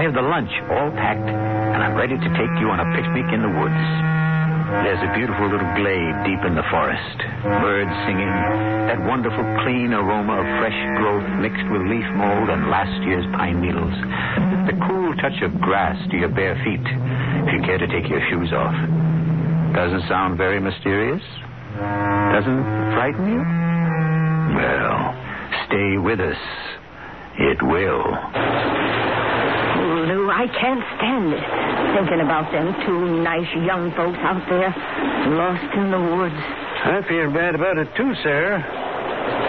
I have the lunch all packed, and I'm ready to take you on a picnic in the woods. There's a beautiful little glade deep in the forest. Birds singing, that wonderful clean aroma of fresh growth mixed with leaf mold and last year's pine needles. The cool touch of grass to your bare feet, if you care to take your shoes off. Doesn't sound very mysterious? Doesn't frighten you? Well, stay with us. It will. Lou, I can't stand it. Thinking about them two nice young folks out there, lost in the woods. I feel bad about it too, Sarah.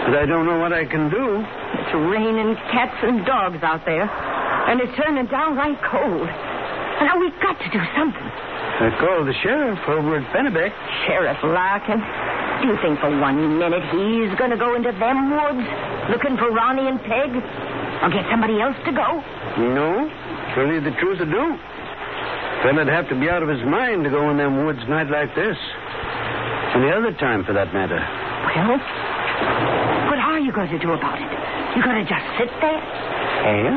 But I don't know what I can do. It's raining cats and dogs out there, and it's turning downright cold. Now we've got to do something. I called the sheriff over at Pennebeck. Sheriff Larkin, do you think for one minute he's going to go into them woods looking for Ronnie and Peg? Or get somebody else to go? No, tell you the truth, I don't. Fella'd have to be out of his mind to go in them woods night like this. Any other time, for that matter. Well, what are you going to do about it? You going to just sit there? Eh?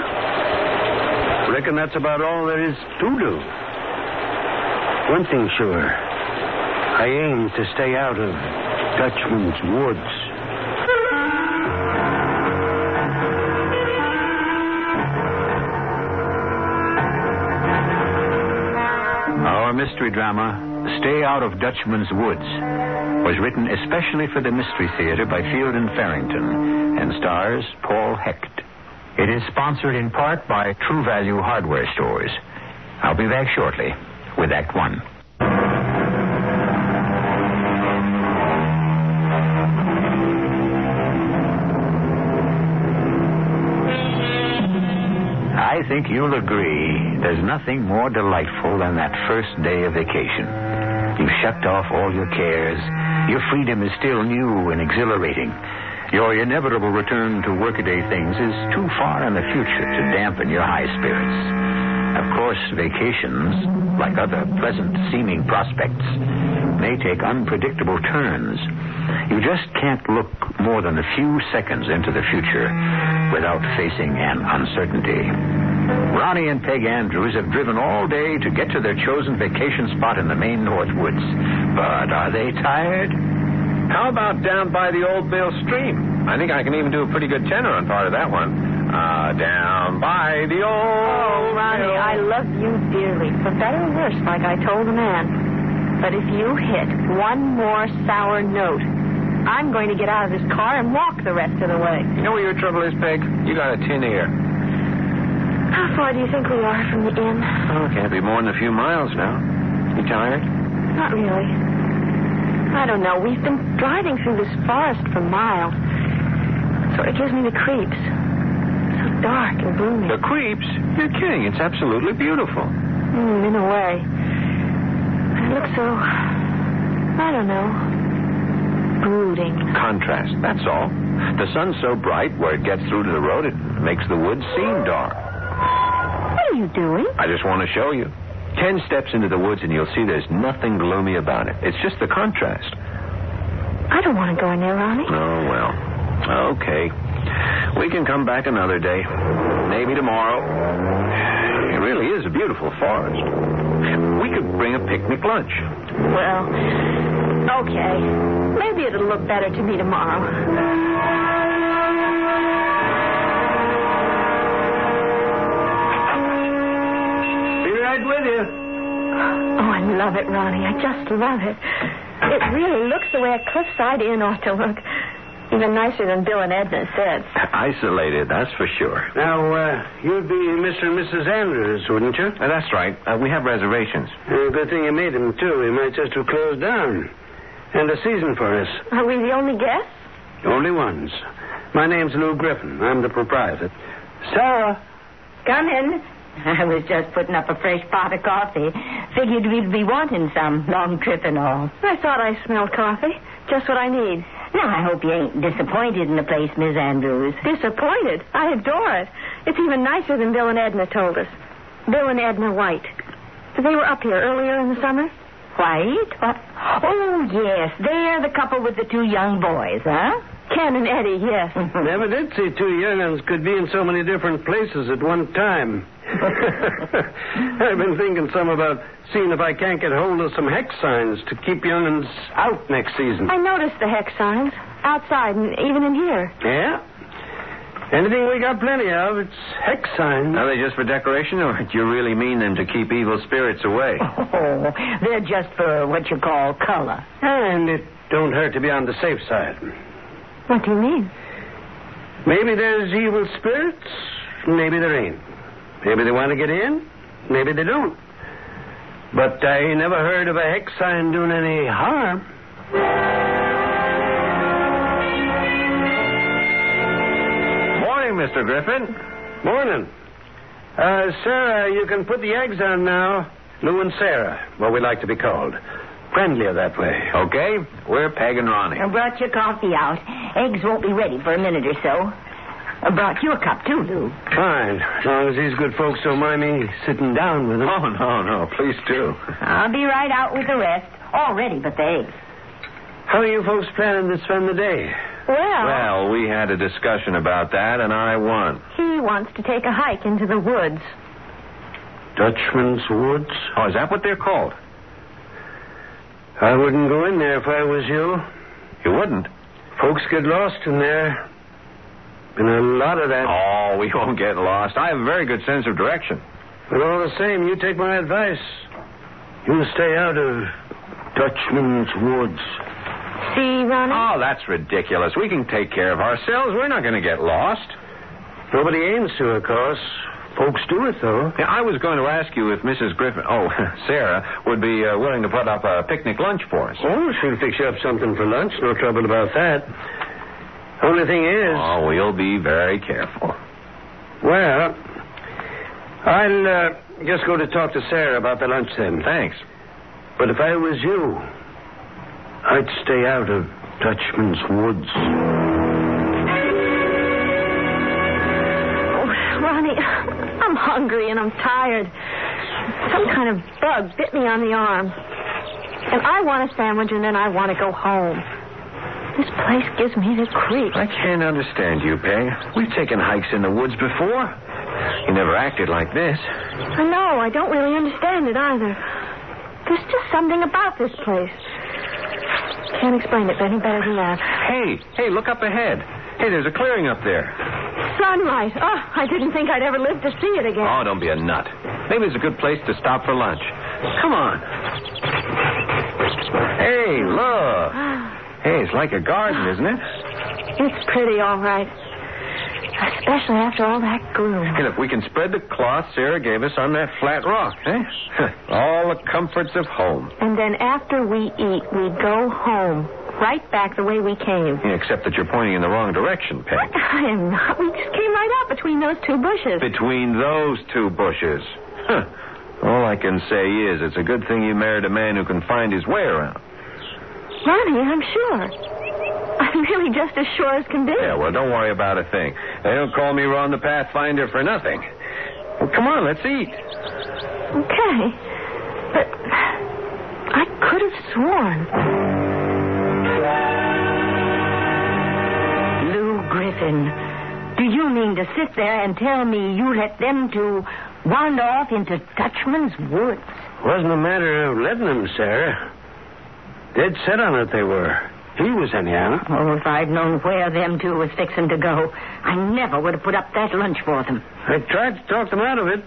Reckon that's about all there is to do. One thing sure. I aim to stay out of Dutchman's woods. Mystery drama, Stay Out of Dutchman's Woods, was written especially for the Mystery Theater by Fielden Farrington and stars Paul Hecht. It is sponsored in part by True Value Hardware Stores. I'll be back shortly with Act One. I think you'll agree there's nothing more delightful than that first day of vacation. You've shut off all your cares. Your freedom is still new and exhilarating. Your inevitable return to workaday things is too far in the future to dampen your high spirits. Of course, vacations, like other pleasant seeming prospects, may take unpredictable turns. You just can't look more than a few seconds into the future without facing an uncertainty. Ronnie and Peg Andrews have driven all day to get to their chosen vacation spot in the Maine North Woods. But are they tired? How about down by the old Mill Stream? I think I can even do a pretty good tenor on part of that one. Uh, down by the old. Oh, Ronnie, mill. I love you dearly, for better or worse, like I told the man. But if you hit one more sour note, I'm going to get out of this car and walk the rest of the way. You know what your trouble is, Peg? You got a tin ear. How far do you think we are from the inn? Oh, can't be more than a few miles now. You tired? Not really. I don't know. We've been driving through this forest for miles. So it gives me the creeps. So dark and gloomy. The creeps? You're kidding. It's absolutely beautiful. Mm, in a way. It looks so. I don't know. Brooding. Contrast, that's all. The sun's so bright where it gets through to the road, it makes the woods seem dark. What are you doing? I just want to show you. Ten steps into the woods and you'll see there's nothing gloomy about it. It's just the contrast. I don't want to go in there, Ronnie. Oh, well. Okay. We can come back another day. Maybe tomorrow. It really is a beautiful forest. We could bring a picnic lunch. Well, okay. Maybe it'll look better to me tomorrow. Love it, Ronnie. I just love it. It really looks the way a cliffside inn ought to look. Even nicer than Bill and Edna said. Isolated, that's for sure. Now, uh, you'd be Mr. and Mrs. Andrews, wouldn't you? Uh, that's right. Uh, we have reservations. Uh, good thing you made them, too. We might just have closed down. And a season for us. Are we the only guests? Only ones. My name's Lou Griffin. I'm the proprietor. Sarah. Come in. I was just putting up a fresh pot of coffee. Figured we'd be wanting some. Long trip and all. I thought I smelled coffee. Just what I need. Now, I hope you ain't disappointed in the place, Miss Andrews. Disappointed? I adore it. It's even nicer than Bill and Edna told us. Bill and Edna White. They were up here earlier in the summer. White? What? Oh, yes. They're the couple with the two young boys, huh? Ken and Eddie, yes. Never did see two young'uns could be in so many different places at one time. I've been thinking some about seeing if I can't get hold of some hex signs to keep young'uns out next season. I noticed the hex signs outside and even in here. Yeah? Anything we got plenty of, it's hex signs. Are they just for decoration, or do you really mean them to keep evil spirits away? Oh, they're just for what you call color. And it don't hurt to be on the safe side. What do you mean? Maybe there's evil spirits, maybe there ain't. Maybe they want to get in, maybe they don't. But I never heard of a hex sign doing any harm. Morning, Mr. Griffin. Morning. Uh, Sarah, you can put the eggs on now. Lou and Sarah, what we like to be called. Friendlier that way. Okay, we're Peg and Ronnie. I brought your coffee out. Eggs won't be ready for a minute or so. I brought you a cup, too, Lou. Fine, as long as these good folks don't mind me sitting down with them. Oh, no, no, please do. I'll be right out with the rest. All ready but the eggs. How are you folks planning to spend the day? Well, Well, we had a discussion about that, and I won. he wants to take a hike into the woods. Dutchman's Woods? Oh, is that what they're called? I wouldn't go in there if I was you. You wouldn't. Folks get lost in there. Been a lot of that. Oh, we won't get lost. I have a very good sense of direction. But all the same, you take my advice. You stay out of Dutchman's Woods. See, Ronnie? Oh, that's ridiculous. We can take care of ourselves. We're not going to get lost. Nobody aims to, of course. Folks do it, though. Yeah, I was going to ask you if Mrs. Griffin, oh, Sarah, would be uh, willing to put up a picnic lunch for us. Oh, she'll fix you up something for lunch. No trouble about that. Only thing is, Oh, we'll be very careful. well, I'll uh, just go to talk to Sarah about the lunch then. Thanks. But if I was you, I'd stay out of Dutchman's Woods. I'm hungry and I'm tired. Some kind of bug bit me on the arm. And I want a sandwich and then I want to go home. This place gives me the creeps. I can't understand you, Peg. We've taken hikes in the woods before. You never acted like this. I know, I don't really understand it either. There's just something about this place. Can't explain it any better than that. Hey, hey, look up ahead. Hey, there's a clearing up there. Sunlight. Oh, I didn't think I'd ever live to see it again. Oh, don't be a nut. Maybe it's a good place to stop for lunch. Come on. Hey, look. Hey, it's like a garden, isn't it? It's pretty, all right. Especially after all that gloom. And if we can spread the cloth Sarah gave us on that flat rock, eh? All the comforts of home. And then after we eat, we go home. Right back the way we came. Yeah, except that you're pointing in the wrong direction, Peg. I am not. We just came right out between those two bushes. Between those two bushes. Huh. All I can say is it's a good thing you married a man who can find his way around. Ronnie, I'm sure. I'm really just as sure as can be. Yeah, well, don't worry about a thing. They don't call me Ron the Pathfinder for nothing. Well, come on, let's eat. Okay. But I could have sworn. Griffin, do you mean to sit there and tell me you let them two wander off into Dutchman's woods? Wasn't a matter of letting them, Sarah. Dead set on it they were. He was anyhow. Oh, if I'd known where them two was fixing to go, I never would have put up that lunch for them. I tried to talk them out of it.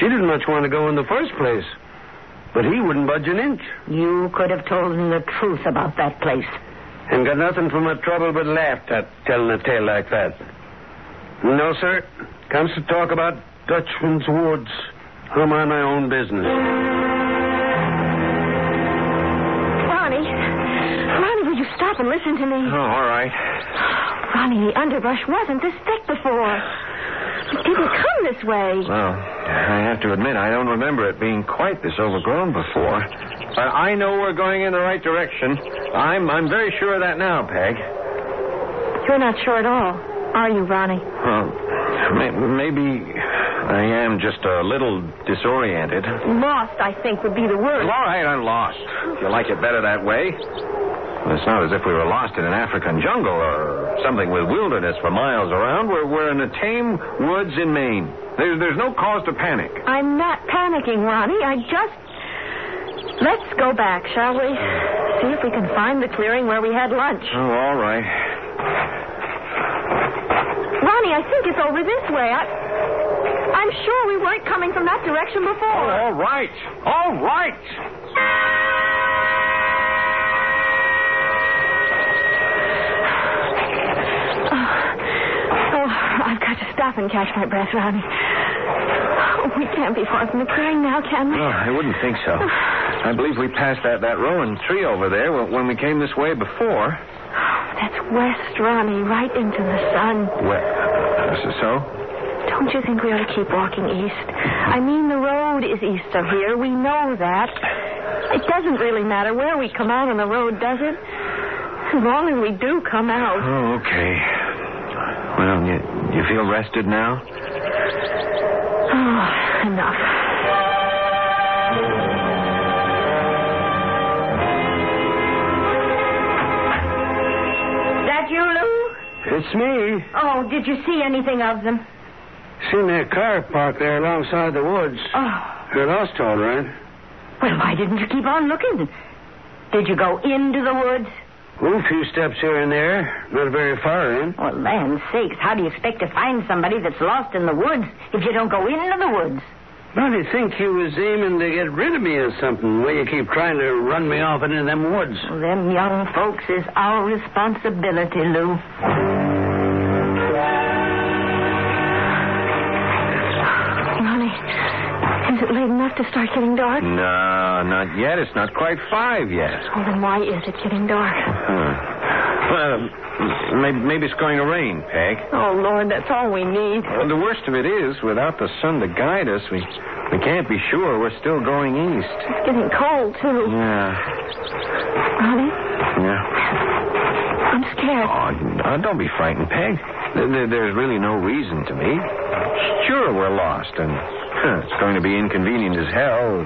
She didn't much want to go in the first place. But he wouldn't budge an inch. You could have told them the truth about that place. And got nothing from my trouble but laughed at telling a tale like that. No, sir. Comes to talk about Dutchman's Woods. I'm on my own business. Ronnie, Ronnie, will you stop and listen to me? Oh, all right. Ronnie, the underbrush wasn't this thick before. It didn't come this way. Well, I have to admit, I don't remember it being quite this overgrown before. But I know we're going in the right direction. I'm I'm very sure of that now, Peg. You're not sure at all, are you, Ronnie? Well, may, maybe I am just a little disoriented. Lost, I think, would be the word. Well, all right, I'm lost. If you like it better that way. It's not as if we were lost in an African jungle or something with wilderness for miles around. We're, we're in the tame woods in Maine. There's, there's no cause to panic. I'm not panicking, Ronnie. I just. Let's go back, shall we? See if we can find the clearing where we had lunch. Oh, all right. Ronnie, I think it's over this way. I. I'm sure we weren't coming from that direction before. Oh, all right. All right. Oh, oh I've got to stop and catch my breath, Ronnie. Oh, we can't be far from the clearing now, can we? Oh, I wouldn't think so. I believe we passed that, that rowan tree over there when, we came this way before. That's west, Ronnie, right into the sun. West? Uh, well, so? Don't you think we ought to keep walking east? I mean, the road is east of here. We know that. It doesn't really matter where we come out on the road, does it? As long as we do come out. Oh, okay. Well, you, you feel rested now? Oh, enough. It's me. Oh, did you see anything of them? Seen their car parked there alongside the woods. Oh, You're lost, all right. well, why didn't you keep on looking? Did you go into the woods? Well, a few steps here and there. Not very far in. Well, land sakes, how do you expect to find somebody that's lost in the woods if you don't go into the woods? Don't you think you was aiming to get rid of me or something? Why you keep trying to run me off into them woods? Well, them young folks is our responsibility, Lou. To start getting dark? No, not yet. It's not quite five yet. Well, then why is it getting dark? Huh. Well, um, maybe, maybe it's going to rain, Peg. Oh, Lord, that's all we need. Well, the worst of it is, without the sun to guide us, we we can't be sure we're still going east. It's getting cold, too. Yeah. Ronnie, Yeah. I'm scared. Oh, don't be frightened, Peg. There- there- There's really no reason to be. Sure, we're lost, and it's going to be inconvenient as hell.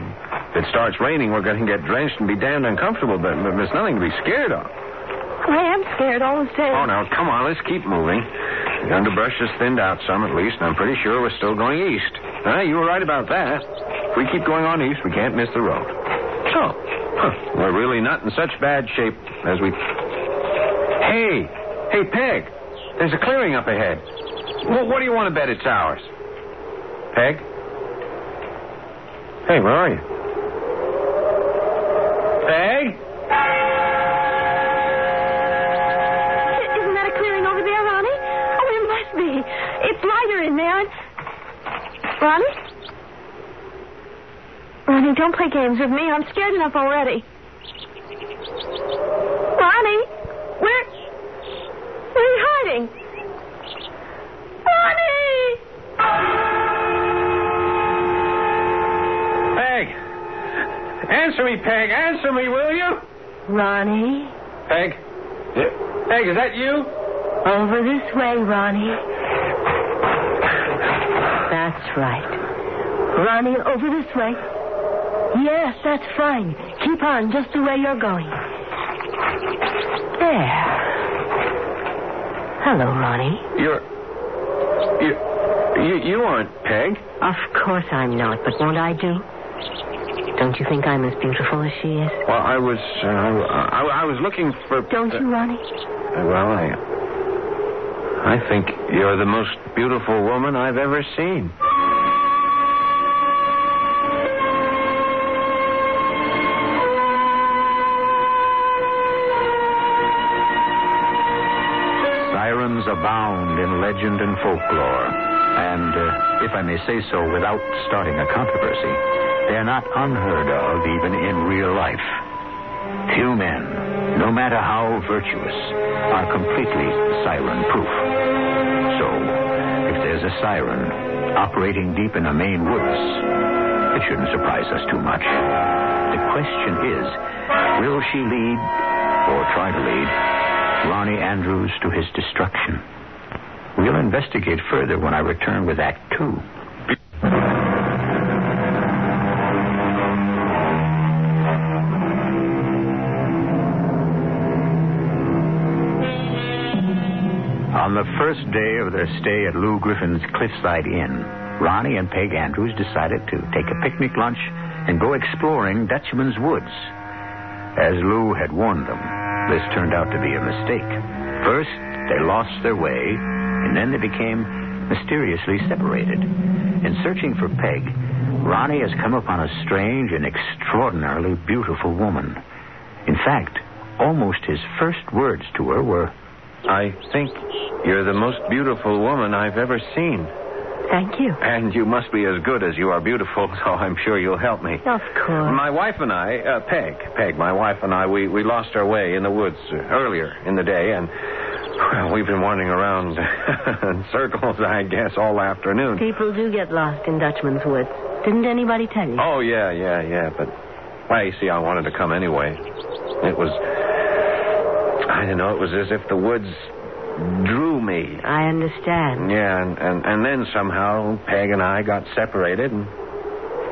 If it starts raining, we're going to get drenched and be damned uncomfortable, but, but there's nothing to be scared of. I am scared all the same. Oh, now, come on, let's keep moving. The underbrush has thinned out some, at least, and I'm pretty sure we're still going east. Huh, you were right about that. If we keep going on east, we can't miss the road. Oh, huh, we're really not in such bad shape as we. Hey, hey, Peg, there's a clearing up ahead. Well, what do you want to bet it's ours? Peg? Hey, where are you? Peg? Isn't that a clearing over there, Ronnie? Oh, it must be. It's lighter in there. Ronnie? Ronnie, don't play games with me. I'm scared enough already. Ronnie? Where? Where are you hiding? Ronnie! Peg! Answer me, Peg. Answer me, will you? Ronnie? Peg? Peg, is that you? Over this way, Ronnie. That's right. Ronnie, over this way. Yes, that's fine. Keep on just the way you're going. There. Hello, Ronnie. You're. You. You, you aren't Peg. Of course I'm not, but won't I do? Don't you think I'm as beautiful as she is? Well, I was. Uh, I, I was looking for. Don't you, Ronnie? Uh, well, I. I think you're the most beautiful woman I've ever seen. Sirens abound in legend and folklore. And, uh, if I may say so without starting a controversy, they're not unheard of even in real life. Few men, no matter how virtuous, are completely siren proof. So, if there's a siren operating deep in the Maine woods, it shouldn't surprise us too much. The question is will she lead, or try to lead, Ronnie Andrews to his destruction? We'll investigate further when I return with Act Two. First day of their stay at Lou Griffin's Cliffside Inn, Ronnie and Peg Andrews decided to take a picnic lunch and go exploring Dutchman's Woods. As Lou had warned them, this turned out to be a mistake. First, they lost their way, and then they became mysteriously separated. In searching for Peg, Ronnie has come upon a strange and extraordinarily beautiful woman. In fact, almost his first words to her were, I think you're the most beautiful woman I've ever seen. Thank you. And you must be as good as you are beautiful, so I'm sure you'll help me. Of course. My wife and I, uh, Peg, Peg, my wife and I, we, we lost our way in the woods uh, earlier in the day, and well, we've been wandering around in circles, I guess, all afternoon. People do get lost in Dutchman's Woods. Didn't anybody tell you? Oh, yeah, yeah, yeah, but, well, you see, I wanted to come anyway. It was, I don't know, it was as if the woods drew me. I understand. Yeah, and, and, and then somehow Peg and I got separated, and,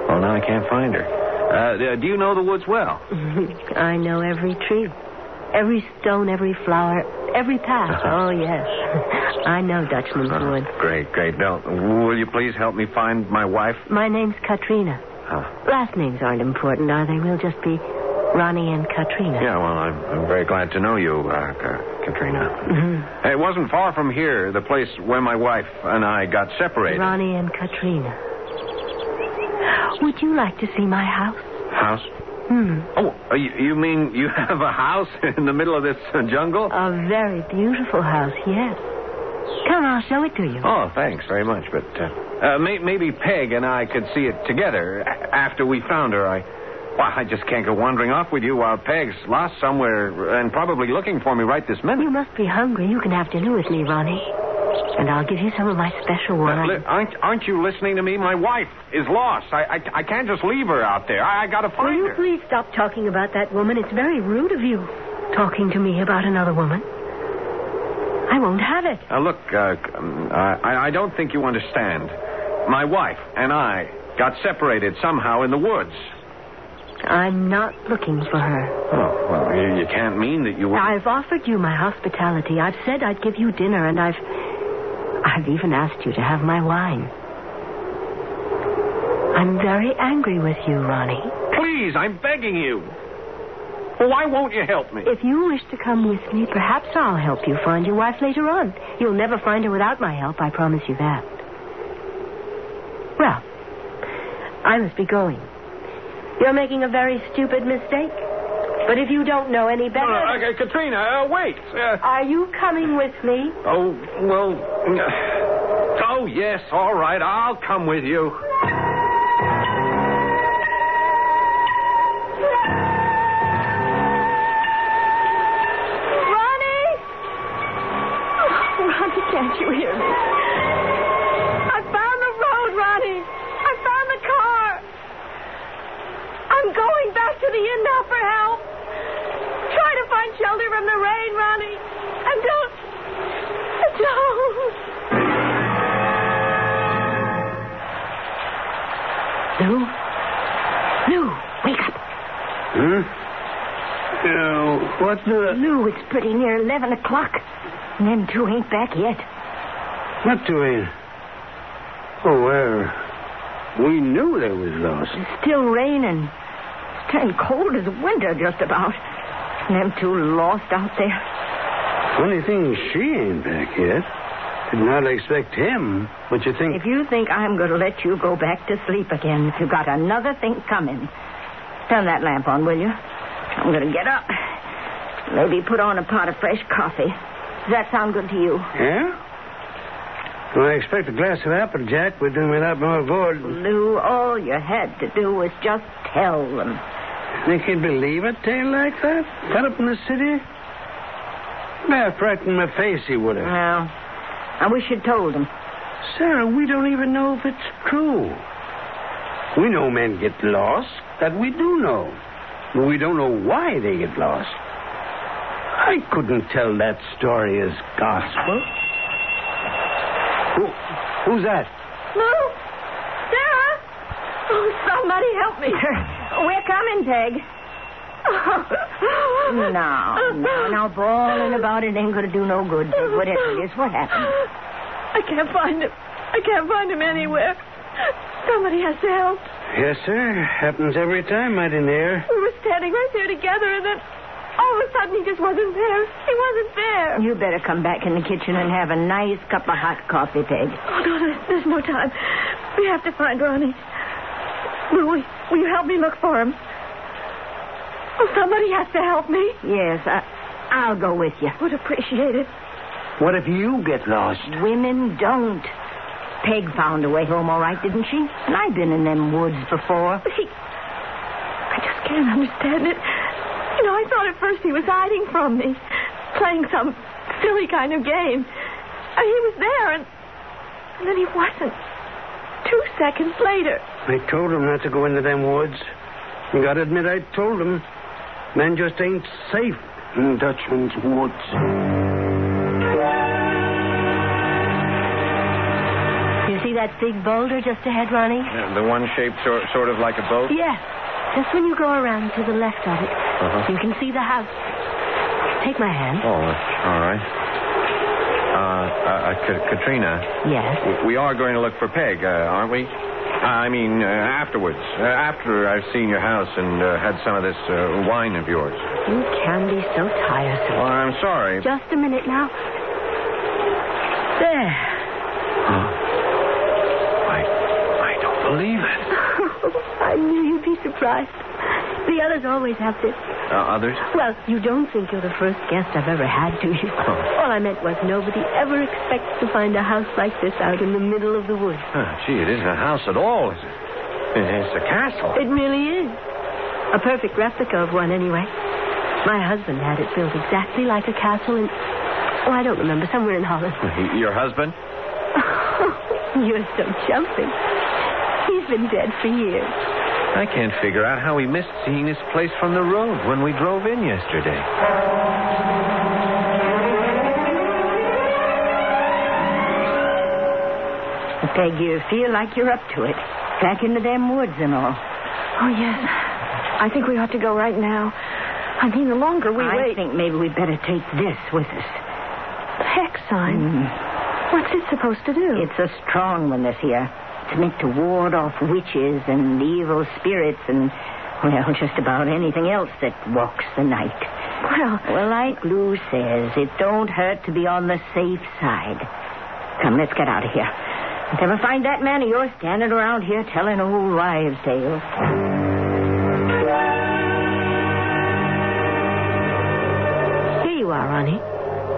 well, now I can't find her. Uh, do you know the woods well? I know every tree, every stone, every flower, every path. oh, yes. I know Dutchman's Uh, Wood. Great, great. Now, will you please help me find my wife? My name's Katrina. Oh. Last names aren't important, are they? We'll just be Ronnie and Katrina. Yeah, well, I'm, I'm very glad to know you, uh, Ka- Katrina. Mhm. It wasn't far from here, the place where my wife and I got separated. Ronnie and Katrina. Would you like to see my house? House? Hmm. Oh, uh, you, you mean you have a house in the middle of this jungle? A very beautiful house, yes. Come, I'll show it to you. Oh, thanks very much. But uh, uh, may, maybe Peg and I could see it together after we found her. I, well, I just can't go wandering off with you while Peg's lost somewhere and probably looking for me right this minute. You must be hungry. You can have dinner with me, Ronnie. And I'll give you some of my special Uh, wine. li- aren't, aren't you listening to me? My wife is lost. I, I, I can't just leave her out there. I, I got to find her. Will you her. please stop talking about that woman? It's very rude of you, talking to me about another woman. I won't have it. Now, look, uh, I, I don't think you understand. My wife and I got separated somehow in the woods. I'm not looking for her. Oh, well, you, you can't mean that you were. I've offered you my hospitality. I've said I'd give you dinner, and I've. I've even asked you to have my wine. I'm very angry with you, Ronnie. Please, I'm begging you. Why won't you help me? If you wish to come with me, perhaps I'll help you find your wife later on. You'll never find her without my help, I promise you that. Well, I must be going. You're making a very stupid mistake. But if you don't know any No, better. no, uh, Katrina, uh, wait. Uh, Are you coming with me? oh, well. Oh, yes, all right. I'll come with you. To the inn now for help. Try to find shelter from the rain, Ronnie. And don't. Don't. Lou? Lou, wake up. Hmm? Uh, what the... Lou, it's pretty near 11 o'clock. And them two ain't back yet. What doing? Oh, well, we knew they was lost. It's still raining. Turning cold as winter, just about. And them two lost out there. Funny thing, she ain't back yet. Did not expect him, but you think... If you think I'm going to let you go back to sleep again, you've got another thing coming. Turn that lamp on, will you? I'm going to get up. Maybe put on a pot of fresh coffee. Does that sound good to you? Yeah? Well, I expect a glass of Applejack would do me that more good. Lou, all you had to do was just tell them. Think he'd believe a tale like that? Cut up in the city? Half right in my face he would have. Well, I wish you'd told him. Sarah, we don't even know if it's true. We know men get lost. That we do know. But we don't know why they get lost. I couldn't tell that story as gospel. Who, who's that? Lou? Sarah? Oh, somebody help me. We're coming, Peg. now, now, now, bawling about it ain't gonna do no good. Peg. Whatever it is, what happened? I can't find him. I can't find him anywhere. Somebody has to help. Yes, sir. Happens every time, mighty near. We were standing right there together, and then all of a sudden he just wasn't there. He wasn't there. You better come back in the kitchen and have a nice cup of hot coffee, Peg. Oh, no, there's, there's no time. We have to find Ronnie. Will, will, will you help me look for him? Oh, somebody has to help me. Yes, I, I'll go with you. Would appreciate it. What if you get lost? Women don't. Peg found a way home all right, didn't she? And I've been in them woods before. But he... I just can't understand it. You know, I thought at first he was hiding from me, playing some silly kind of game. And he was there, and, and then he wasn't. Two seconds later. I told him not to go into them woods. You gotta admit, I told him. Men just ain't safe in Dutchman's woods. You see that big boulder just ahead, Ronnie? Yeah, the one shaped sort, sort of like a boat? Yes. Just when you go around to the left of it, Uh-huh. you can see the house. Take my hand. Oh, all right. Uh, uh, uh, Katrina, Yes. we are going to look for Peg, uh, aren't we? I mean, uh, afterwards. Uh, after I've seen your house and uh, had some of this uh, wine of yours. You can be so Well, tiresome. I'm sorry. Just a minute now. There. I, I don't believe it. I knew you'd be surprised. The others always have this. Uh, others? Well, you don't think you're the first guest I've ever had, do you? All I meant was nobody ever expects to find a house like this out in the middle of the woods. Oh, gee, it isn't a house at all, is it? It's a castle. It really is. A perfect replica of one, anyway. My husband had it built exactly like a castle in. Oh, I don't remember, somewhere in Holland. Your husband? You're so jumping. He's been dead for years. I can't figure out how he missed seeing this place from the road when we drove in yesterday. Peg, you feel like you're up to it. Back into them woods and all. Oh, yes. I think we ought to go right now. I mean, the longer we I wait. I think maybe we'd better take this with us. The hex sign. Mm. What's it supposed to do? It's a strong one, this here. It's meant to ward off witches and evil spirits and, well, just about anything else that walks the night. Well, Well, like Lou says, it don't hurt to be on the safe side. Come, let's get out of here. If ever find that man of yours standing around here telling old wives' tales. Here you are, Ronnie.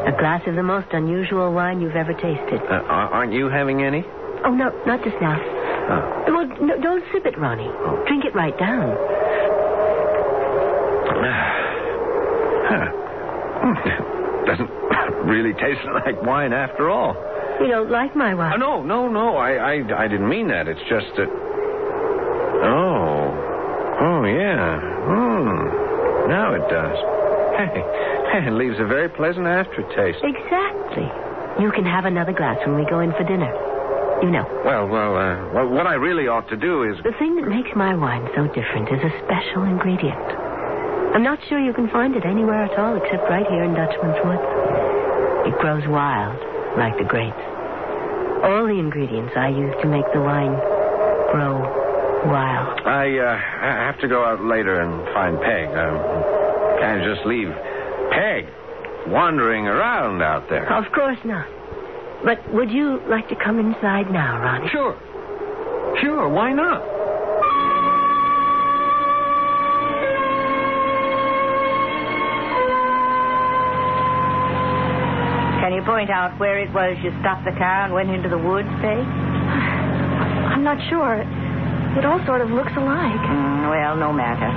A glass of the most unusual wine you've ever tasted. Uh, aren't you having any? Oh, no, not just now. Oh. Well, no, don't sip it, Ronnie. Drink it right down. Huh. Doesn't really taste like wine after all. You don't like my Oh, wine? no, no, no. I, I, I didn't mean that. It's just that. Oh. Oh, yeah. Hmm. Now it does. Hey, it leaves a very pleasant aftertaste. Exactly. You can have another glass when we go in for dinner. You know, Well, well, uh, well, what I really ought to do is. the thing that makes my wine so different is a special ingredient. I'm not sure you can find it anywhere at all except right here in Dutchman's Woods. It grows wild, like the grapes. All the ingredients I use to make the wine grow wild. I, uh, I have to go out later and find Peg. Um, can't just leave Peg wandering around out there. Of course not. But would you like to come inside now, Ronnie? Sure. Sure, why not? Can you point out where it was you stopped the car and went into the woods, Peg? I'm not sure. It all sort of looks alike. Mm, well, no matter.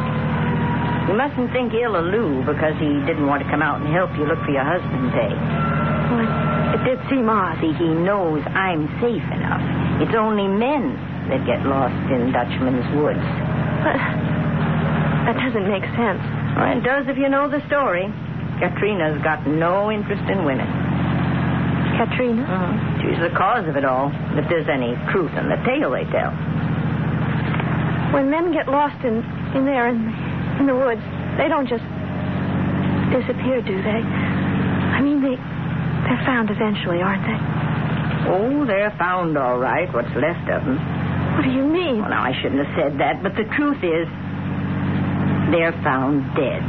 You mustn't think ill of Lou because he didn't want to come out and help you look for your husband, Peg. Well, it, did seem odd. See, he knows I'm safe enough. It's only men that get lost in Dutchman's woods. But that doesn't make sense. Well, it does if you know the story. Katrina's got no interest in women. Katrina? Uh-huh. She's the cause of it all, if there's any truth in the tale they tell. When men get lost in, in there in, in the woods, they don't just disappear, do they? I mean, they, they're found eventually, aren't they? Oh, they're found all right, what's left of them. What do you mean? Well, now, I shouldn't have said that, but the truth is, they're found dead.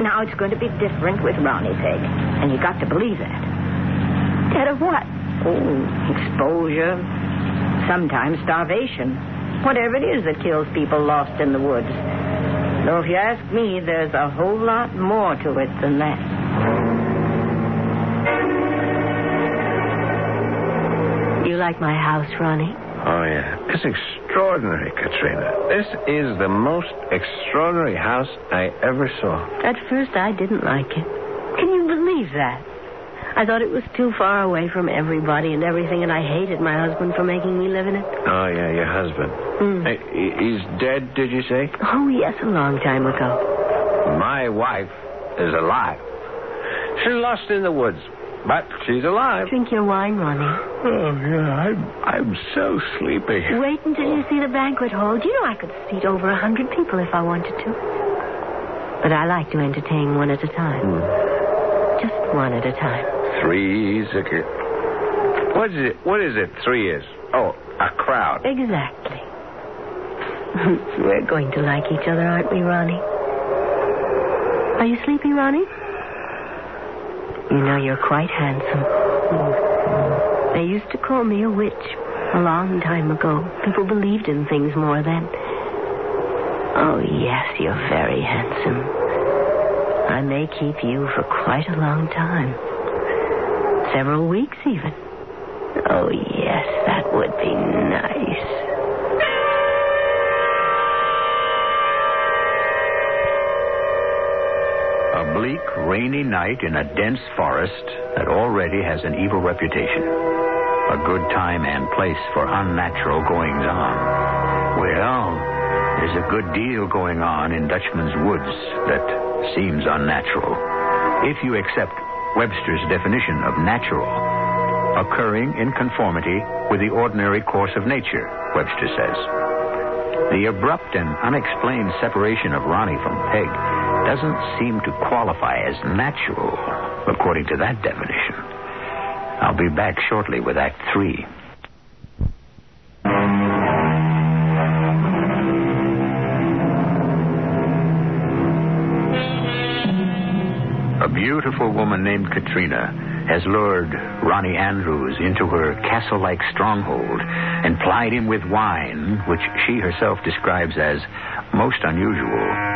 Now, it's going to be different with Ronnie Peg, and you've got to believe that. Dead of what? Oh, exposure, sometimes starvation. Whatever it is that kills people lost in the woods. Though if you ask me, there's a whole lot more to it than that. Like my house, Ronnie? Oh, yeah. It's extraordinary, Katrina. This is the most extraordinary house I ever saw. At first, I didn't like it. Can you believe that? I thought it was too far away from everybody and everything, and I hated my husband for making me live in it. Oh, yeah, your husband. Hmm. Hey, he's dead, did you say? Oh, yes, a long time ago. My wife is alive. She's lost in the woods, but she's alive. Drink your wine, Ronnie. Oh, yeah, I'm, I'm so sleepy. Wait until you see the banquet hall. Do you know I could seat over a hundred people if I wanted to? But I like to entertain one at a time. Hmm. Just one at a time. Three's a... What is it? What is it? Three is? Oh, a crowd. Exactly. We're going to like each other, aren't we, Ronnie? Are you sleepy, Ronnie? You know, you're quite handsome. They used to call me a witch a long time ago. People believed in things more then. Oh, yes, you're very handsome. I may keep you for quite a long time. Several weeks, even. Oh, yes, that would be nice. A bleak, rainy night in a dense forest that already has an evil reputation. A good time and place for unnatural goings on. Well, there's a good deal going on in Dutchman's Woods that seems unnatural. If you accept Webster's definition of natural, occurring in conformity with the ordinary course of nature, Webster says. The abrupt and unexplained separation of Ronnie from Peg doesn't seem to qualify as natural, according to that definition. I'll be back shortly with Act Three. A beautiful woman named Katrina has lured Ronnie Andrews into her castle like stronghold and plied him with wine, which she herself describes as most unusual.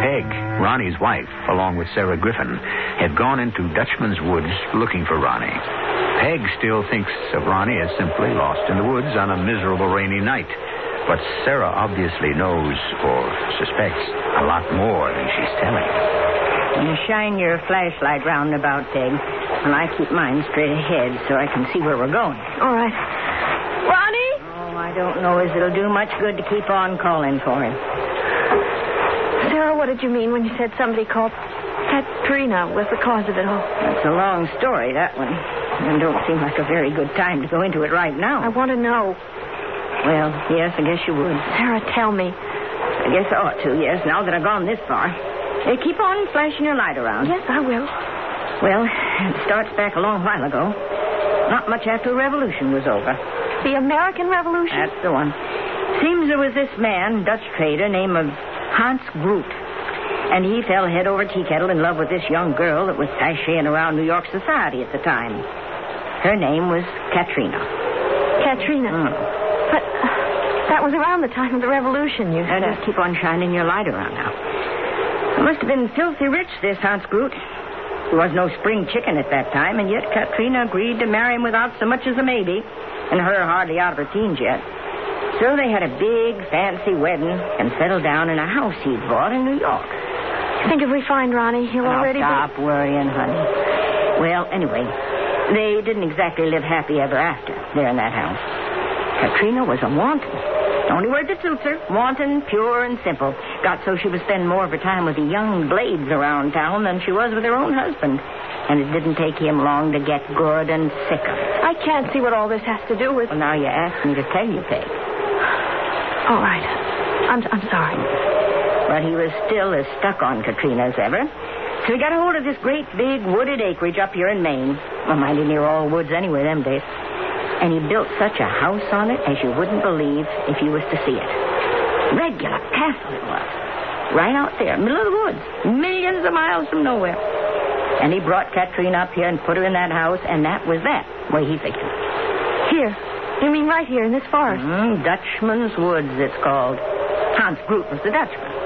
Peg, Ronnie's wife, along with Sarah Griffin, had gone into Dutchman's Woods looking for Ronnie. Peg still thinks of Ronnie as simply lost in the woods on a miserable rainy night. But Sarah obviously knows or suspects a lot more than she's telling. You shine your flashlight round about, Peg, and I keep mine straight ahead so I can see where we're going. All right. Ronnie? Oh, I don't know as it'll do much good to keep on calling for him. What did you mean when you said somebody called Katrina was the cause of it all? That's a long story, that one. And don't seem like a very good time to go into it right now. I want to know. Well, yes, I guess you would. Sarah, tell me. I guess I ought to, yes, now that I've gone this far. Uh, keep on flashing your light around. Yes, I will. Well, it starts back a long while ago. Not much after the revolution was over. The American Revolution? That's the one. Seems there was this man, Dutch trader, named of Hans Groot. And he fell head over tea kettle in love with this young girl that was sashaying around New York society at the time. Her name was Katrina. Katrina. Mm. But uh, that was around the time of the revolution, you Now, said. just keep on shining your light around now. He must have been filthy rich, this Hans Groot. He was no spring chicken at that time, and yet Katrina agreed to marry him without so much as a maybe, and her hardly out of her teens yet. So they had a big, fancy wedding and settled down in a house he'd bought in New York. You think if we find Ronnie, he'll Now, already stop worrying, honey. Well, anyway, they didn't exactly live happy ever after there in that house. Katrina was a wanton. Only word that suits her. Wanton, pure, and simple. Got so she would spend more of her time with the young blades around town than she was with her own husband. And it didn't take him long to get good and sick of it. I can't see what all this has to do with... Well, now you ask me to tell you, Peg. All right. I'm, I'm sorry. But he was still as stuck on Katrina as ever. So he got a hold of this great big wooded acreage up here in Maine. Well, mighty near all woods anyway them days. And he built such a house on it as you wouldn't believe if you was to see it. Regular castle it was. Right out there, middle of the woods. Millions of miles from nowhere. And he brought Katrina up here and put her in that house, and that was that, way he figured. Here. You mean right here in this forest? Mm, Dutchman's Woods, it's called. Hans Groot was the Dutchman.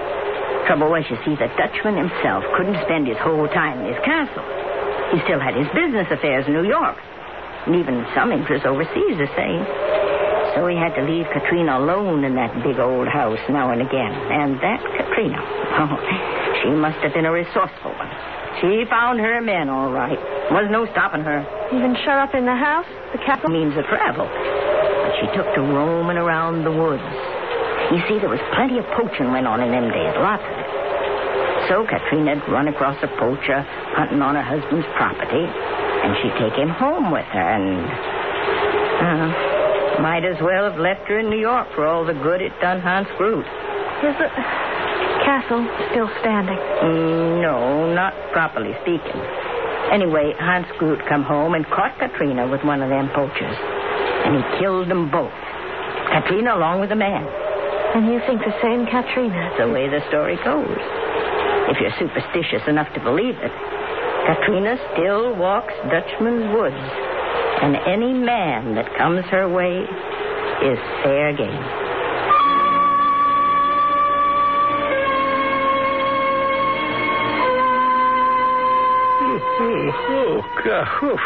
Trouble was, you see, the Dutchman himself couldn't spend his whole time in his castle. He still had his business affairs in New York, and even some interests overseas, the same. So he had to leave Katrina alone in that big old house now and again. And that Katrina, oh, she must have been a resourceful one. She found her men all right. Was no stopping her. Even shut up in the house? The castle? Means of travel. But she took to roaming around the woods. You see, there was plenty of poaching went on in them days, lots of it. So Katrina'd run across a poacher hunting on her husband's property, and she'd take him home with her, and uh, might as well have left her in New York for all the good it done Hans Groot. Is the castle still standing? Mm, no, not properly speaking. Anyway, Hans Groot come home and caught Katrina with one of them poachers, and he killed them both. Katrina along with the man. And you think the same Katrina? That's the way the story goes. If you're superstitious enough to believe it, Katrina still walks Dutchman's Woods, and any man that comes her way is fair game. Oh, God. Oof.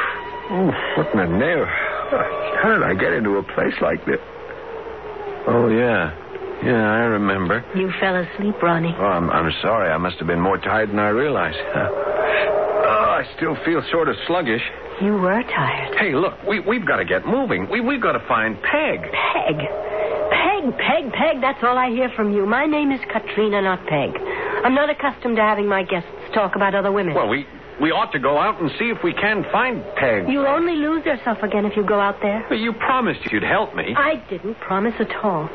Oof. What in the name? How did I get into a place like this? Oh, yeah. Yeah, I remember. You fell asleep, Ronnie. Oh, I'm, I'm sorry. I must have been more tired than I realized. Oh, I still feel sort of sluggish. You were tired. Hey, look, we, we've got to get moving. We, we've got to find Peg. Peg. Peg, Peg, Peg. That's all I hear from you. My name is Katrina, not Peg. I'm not accustomed to having my guests talk about other women. Well, we, we ought to go out and see if we can find Peg. You'll only lose yourself again if you go out there. Well, you promised you'd help me. I didn't promise at all.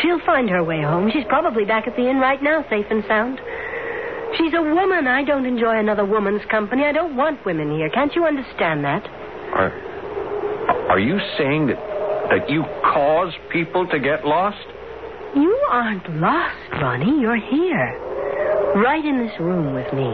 She'll find her way home. She's probably back at the inn right now, safe and sound. She's a woman. I don't enjoy another woman's company. I don't want women here. Can't you understand that? Are, are you saying that, that you cause people to get lost? You aren't lost, Ronnie. You're here. Right in this room with me.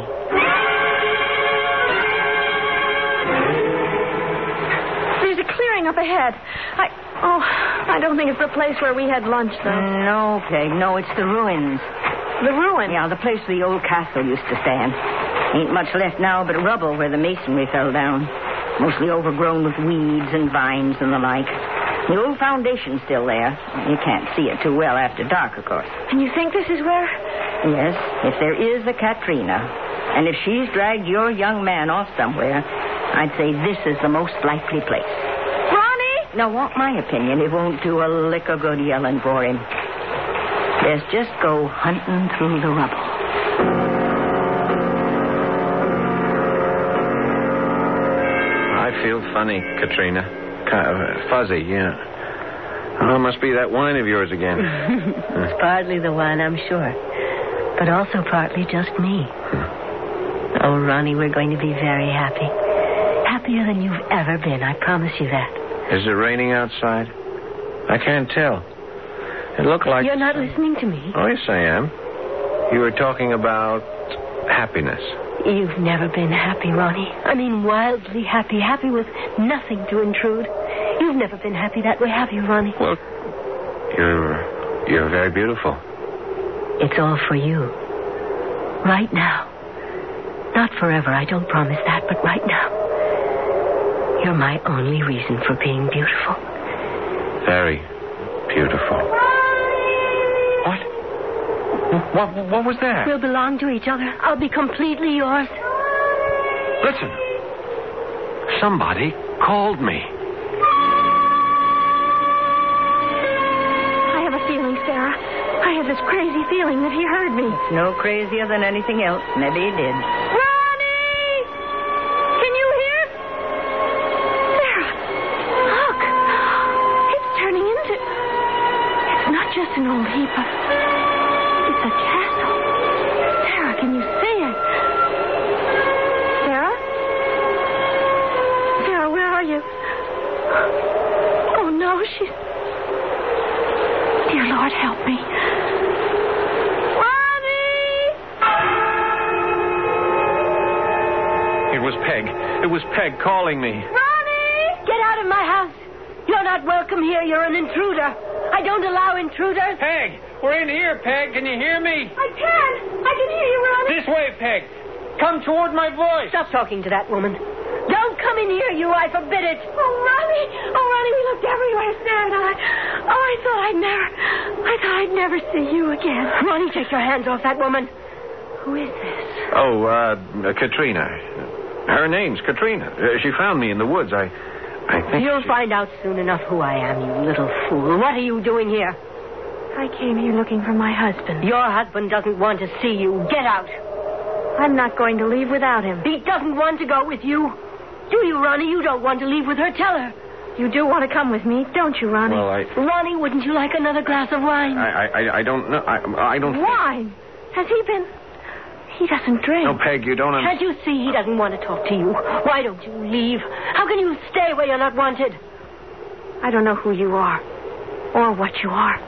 There's a clearing up ahead. I. Oh, I don't think it's the place where we had lunch, though. Mm, no, Peg, no, it's the ruins. The ruins? Yeah, the place the old castle used to stand. Ain't much left now but rubble where the masonry fell down. Mostly overgrown with weeds and vines and the like. The old foundation's still there. You can't see it too well after dark, of course. And you think this is where? Yes, if there is a Katrina, and if she's dragged your young man off somewhere, I'd say this is the most likely place. Ronnie! Now, want my opinion, it won't do a lick of good yelling for him. Let's just go hunting through the rubble. I feel funny, Katrina. Kind of uh, fuzzy, yeah. Oh, it must be that wine of yours again. it's partly the wine, I'm sure. But also partly just me. Oh, Ronnie, we're going to be very happy. Happier than you've ever been, I promise you that. Is it raining outside? I can't tell. It looked like. You're not listening to me. Oh, yes, I am. You were talking about happiness. You've never been happy, Ronnie. I mean, wildly happy, happy with nothing to intrude. You've never been happy that way, have you, Ronnie? Well, you're you're very beautiful. It's all for you. Right now. Not forever, I don't promise that, but right now. You're my only reason for being beautiful. Very beautiful. What? What, what was that? We'll belong to each other. I'll be completely yours. Listen. Somebody called me. I have a feeling, Sarah. I have this crazy feeling that he heard me. No crazier than anything else. Maybe he did. It's a castle. Sarah, can you see it? Sarah? Sarah, where are you? Oh, no, she's... Dear Lord, help me. Ronnie! It was Peg. It was Peg calling me. Ronnie! Get out of my house. You're not welcome here. You're an intruder. I don't allow intruders. Peg, we're in here, Peg. Can you hear me? I can. I can hear you, Ronnie. This way, Peg. Come toward my voice. Stop talking to that woman. Don't come in here, you. I forbid it. Oh, Ronnie. Oh, Ronnie, we looked everywhere, Sarah and I. Oh, I thought I'd never. I thought I'd never see you again. Ronnie, take your hands off that woman. Who is this? Oh, uh, Katrina. Her name's Katrina. Uh, she found me in the woods. I, I think. You'll she- find out soon enough who I am, you little fool. What are you doing here? I came here looking for my husband. Your husband doesn't want to see you. Get out. I'm not going to leave without him. He doesn't want to go with you. Do you, Ronnie? You don't want to leave with her. Tell her. You do want to come with me, don't you, Ronnie? Well, I, Ronnie, wouldn't you like another glass of wine? I, I, I don't know. I, I don't. think- Wine? Has he been? He doesn't drink. No, Peg, you don't Can't understand. you see he doesn't want to talk to you? Why don't you leave? How can you stay where you're not wanted? I don't know who you are, or what you are.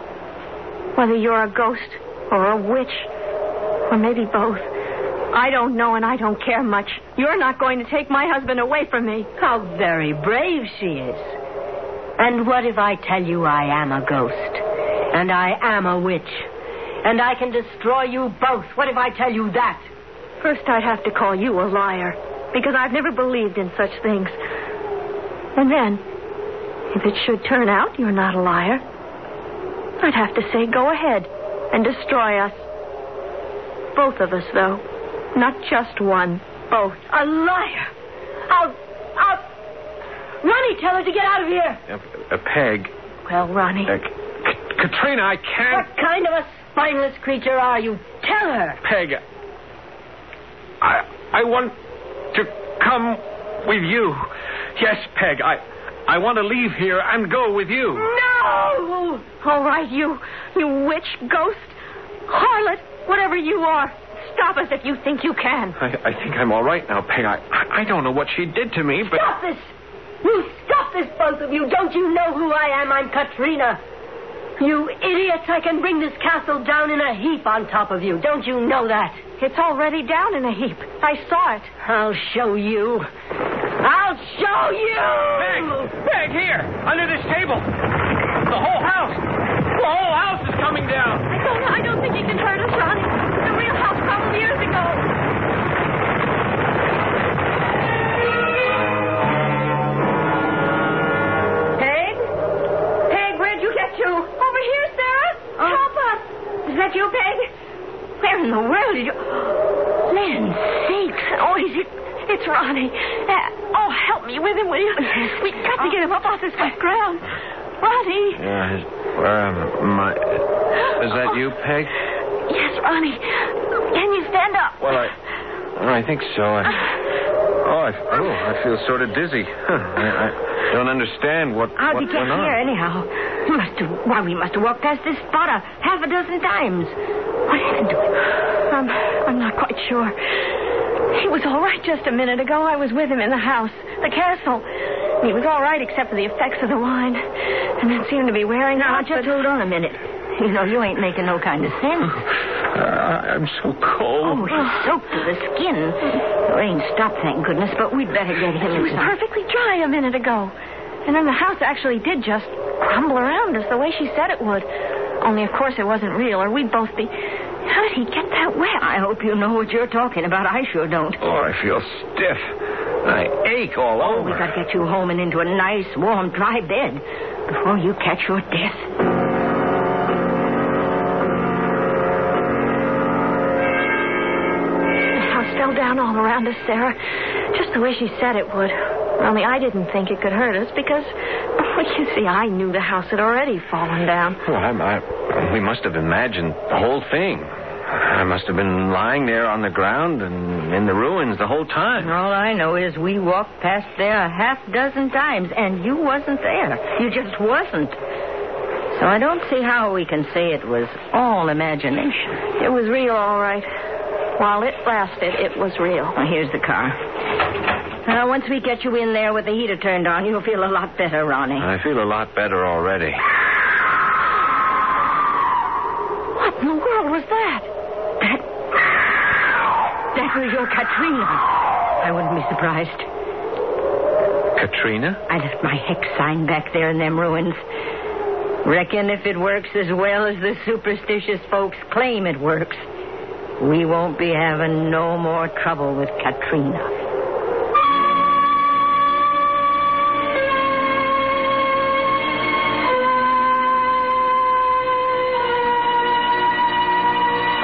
Whether you're a ghost, or a witch, or maybe both. I don't know, and I don't care much. You're not going to take my husband away from me. How very brave she is. And what if I tell you I am a ghost? And I am a witch? And I can destroy you both? What if I tell you that? First, I'd have to call you a liar, because I've never believed in such things. And then, if it should turn out you're not a liar, I'd have to say go ahead and destroy us. Both of us, though. Not just one. Both. A liar! I'll. I'll. Ronnie, tell her to get out of here! A, uh, Peg. Well, Ronnie. Uh, K- Katrina, I can't. What kind of a spineless creature are you? Tell her! Peg. I I want to come with you. Yes, Peg. I I want to leave here and go with you. No! All right, you, you witch, ghost, harlot, whatever you are. Stop us if you think you can. I, I think I'm all right now, Peg. I I don't know what she did to me, but Stop this! You stop this, both of you! Don't you know who I am? I'm Katrina. You idiots, I can bring this castle down in a heap on top of you. Don't you know that? It's already down in a heap. I saw it. I'll show you. I'll show you! Peg! Peg, here! Under this table! The whole house! The whole house is coming down! I don't, I don't think he can hurt us, Ronnie. The real house problem years ago. Is that you, Peg? Where in the world did you... Land sakes! Oh, is it? It's Ronnie. Uh, oh, help me with him, will you? We've got to get him up off this wet ground. Ronnie. yeah, his- where am I? Is that you, Peg? Yes, Ronnie. Can you stand up? Well, I well, I think so. I, oh, I, oh, I feel sort of dizzy. Huh. I, I don't understand what How'd what you get went on. here, anyhow? We must have... Why, we must have walked past this spot a half a dozen times. What happened to him? I'm, I'm not quite sure. He was all right just a minute ago. I was with him in the house, the castle. He was all right except for the effects of the wine. And it seemed to be wearing Now, out. just but- hold on a minute. You know, you ain't making no kind of sense. Uh, I'm so cold. Oh, he's soaked to the skin. The rain stopped, thank goodness, but we'd better get him It was some. perfectly dry a minute ago. And then the house actually did just crumble around us the way she said it would. Only, of course, it wasn't real, or we'd both be. How did he get that wet? I hope you know what you're talking about. I sure don't. Oh, I feel stiff. I ache all Oh, over. We've gotta get you home and into a nice, warm, dry bed before you catch your death. The down all around us, Sarah, just the way she said it would. Only I didn't think it could hurt us because, well, oh, you see, I knew the house had already fallen down. Well, I, I, we must have imagined the whole thing. I must have been lying there on the ground and in the ruins the whole time. All I know is we walked past there a half dozen times, and you wasn't there. You just wasn't. So I don't see how we can say it was all imagination. It was real, all right. While it lasted, it was real. Well, here's the car. Uh, once we get you in there with the heater turned on, you'll feel a lot better, Ronnie. I feel a lot better already. What in the world was that? That. That was your Katrina. I wouldn't be surprised. Katrina? I left my hex sign back there in them ruins. Reckon if it works as well as the superstitious folks claim it works, we won't be having no more trouble with Katrina.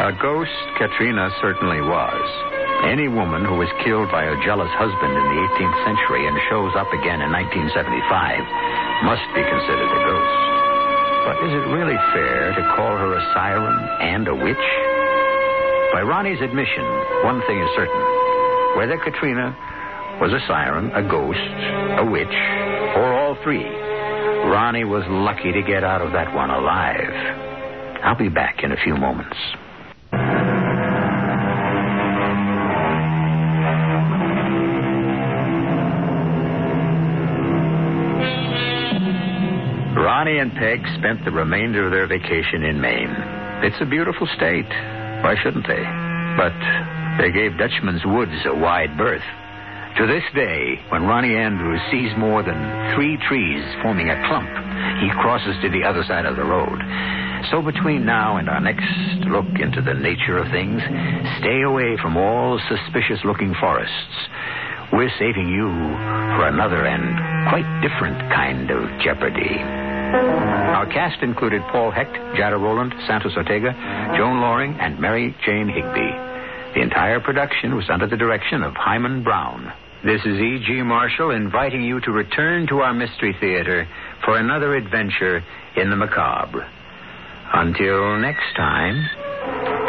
A ghost Katrina certainly was. Any woman who was killed by a jealous husband in the 18th century and shows up again in 1975 must be considered a ghost. But is it really fair to call her a siren and a witch? By Ronnie's admission, one thing is certain. Whether Katrina was a siren, a ghost, a witch, or all three, Ronnie was lucky to get out of that one alive. I'll be back in a few moments. Ronnie and Peg spent the remainder of their vacation in Maine. It's a beautiful state. Why shouldn't they? But they gave Dutchman's Woods a wide berth. To this day, when Ronnie Andrews sees more than three trees forming a clump, he crosses to the other side of the road. So between now and our next look into the nature of things, stay away from all suspicious looking forests. We're saving you for another and quite different kind of jeopardy. Our cast included Paul Hecht, Jada Rowland, Santos Ortega, Joan Loring, and Mary Jane Higby. The entire production was under the direction of Himan Brown. This is E.G. Marshall inviting you to return to our Mystery Theater for another adventure in the macabre. Until next time,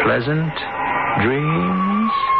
pleasant dreams.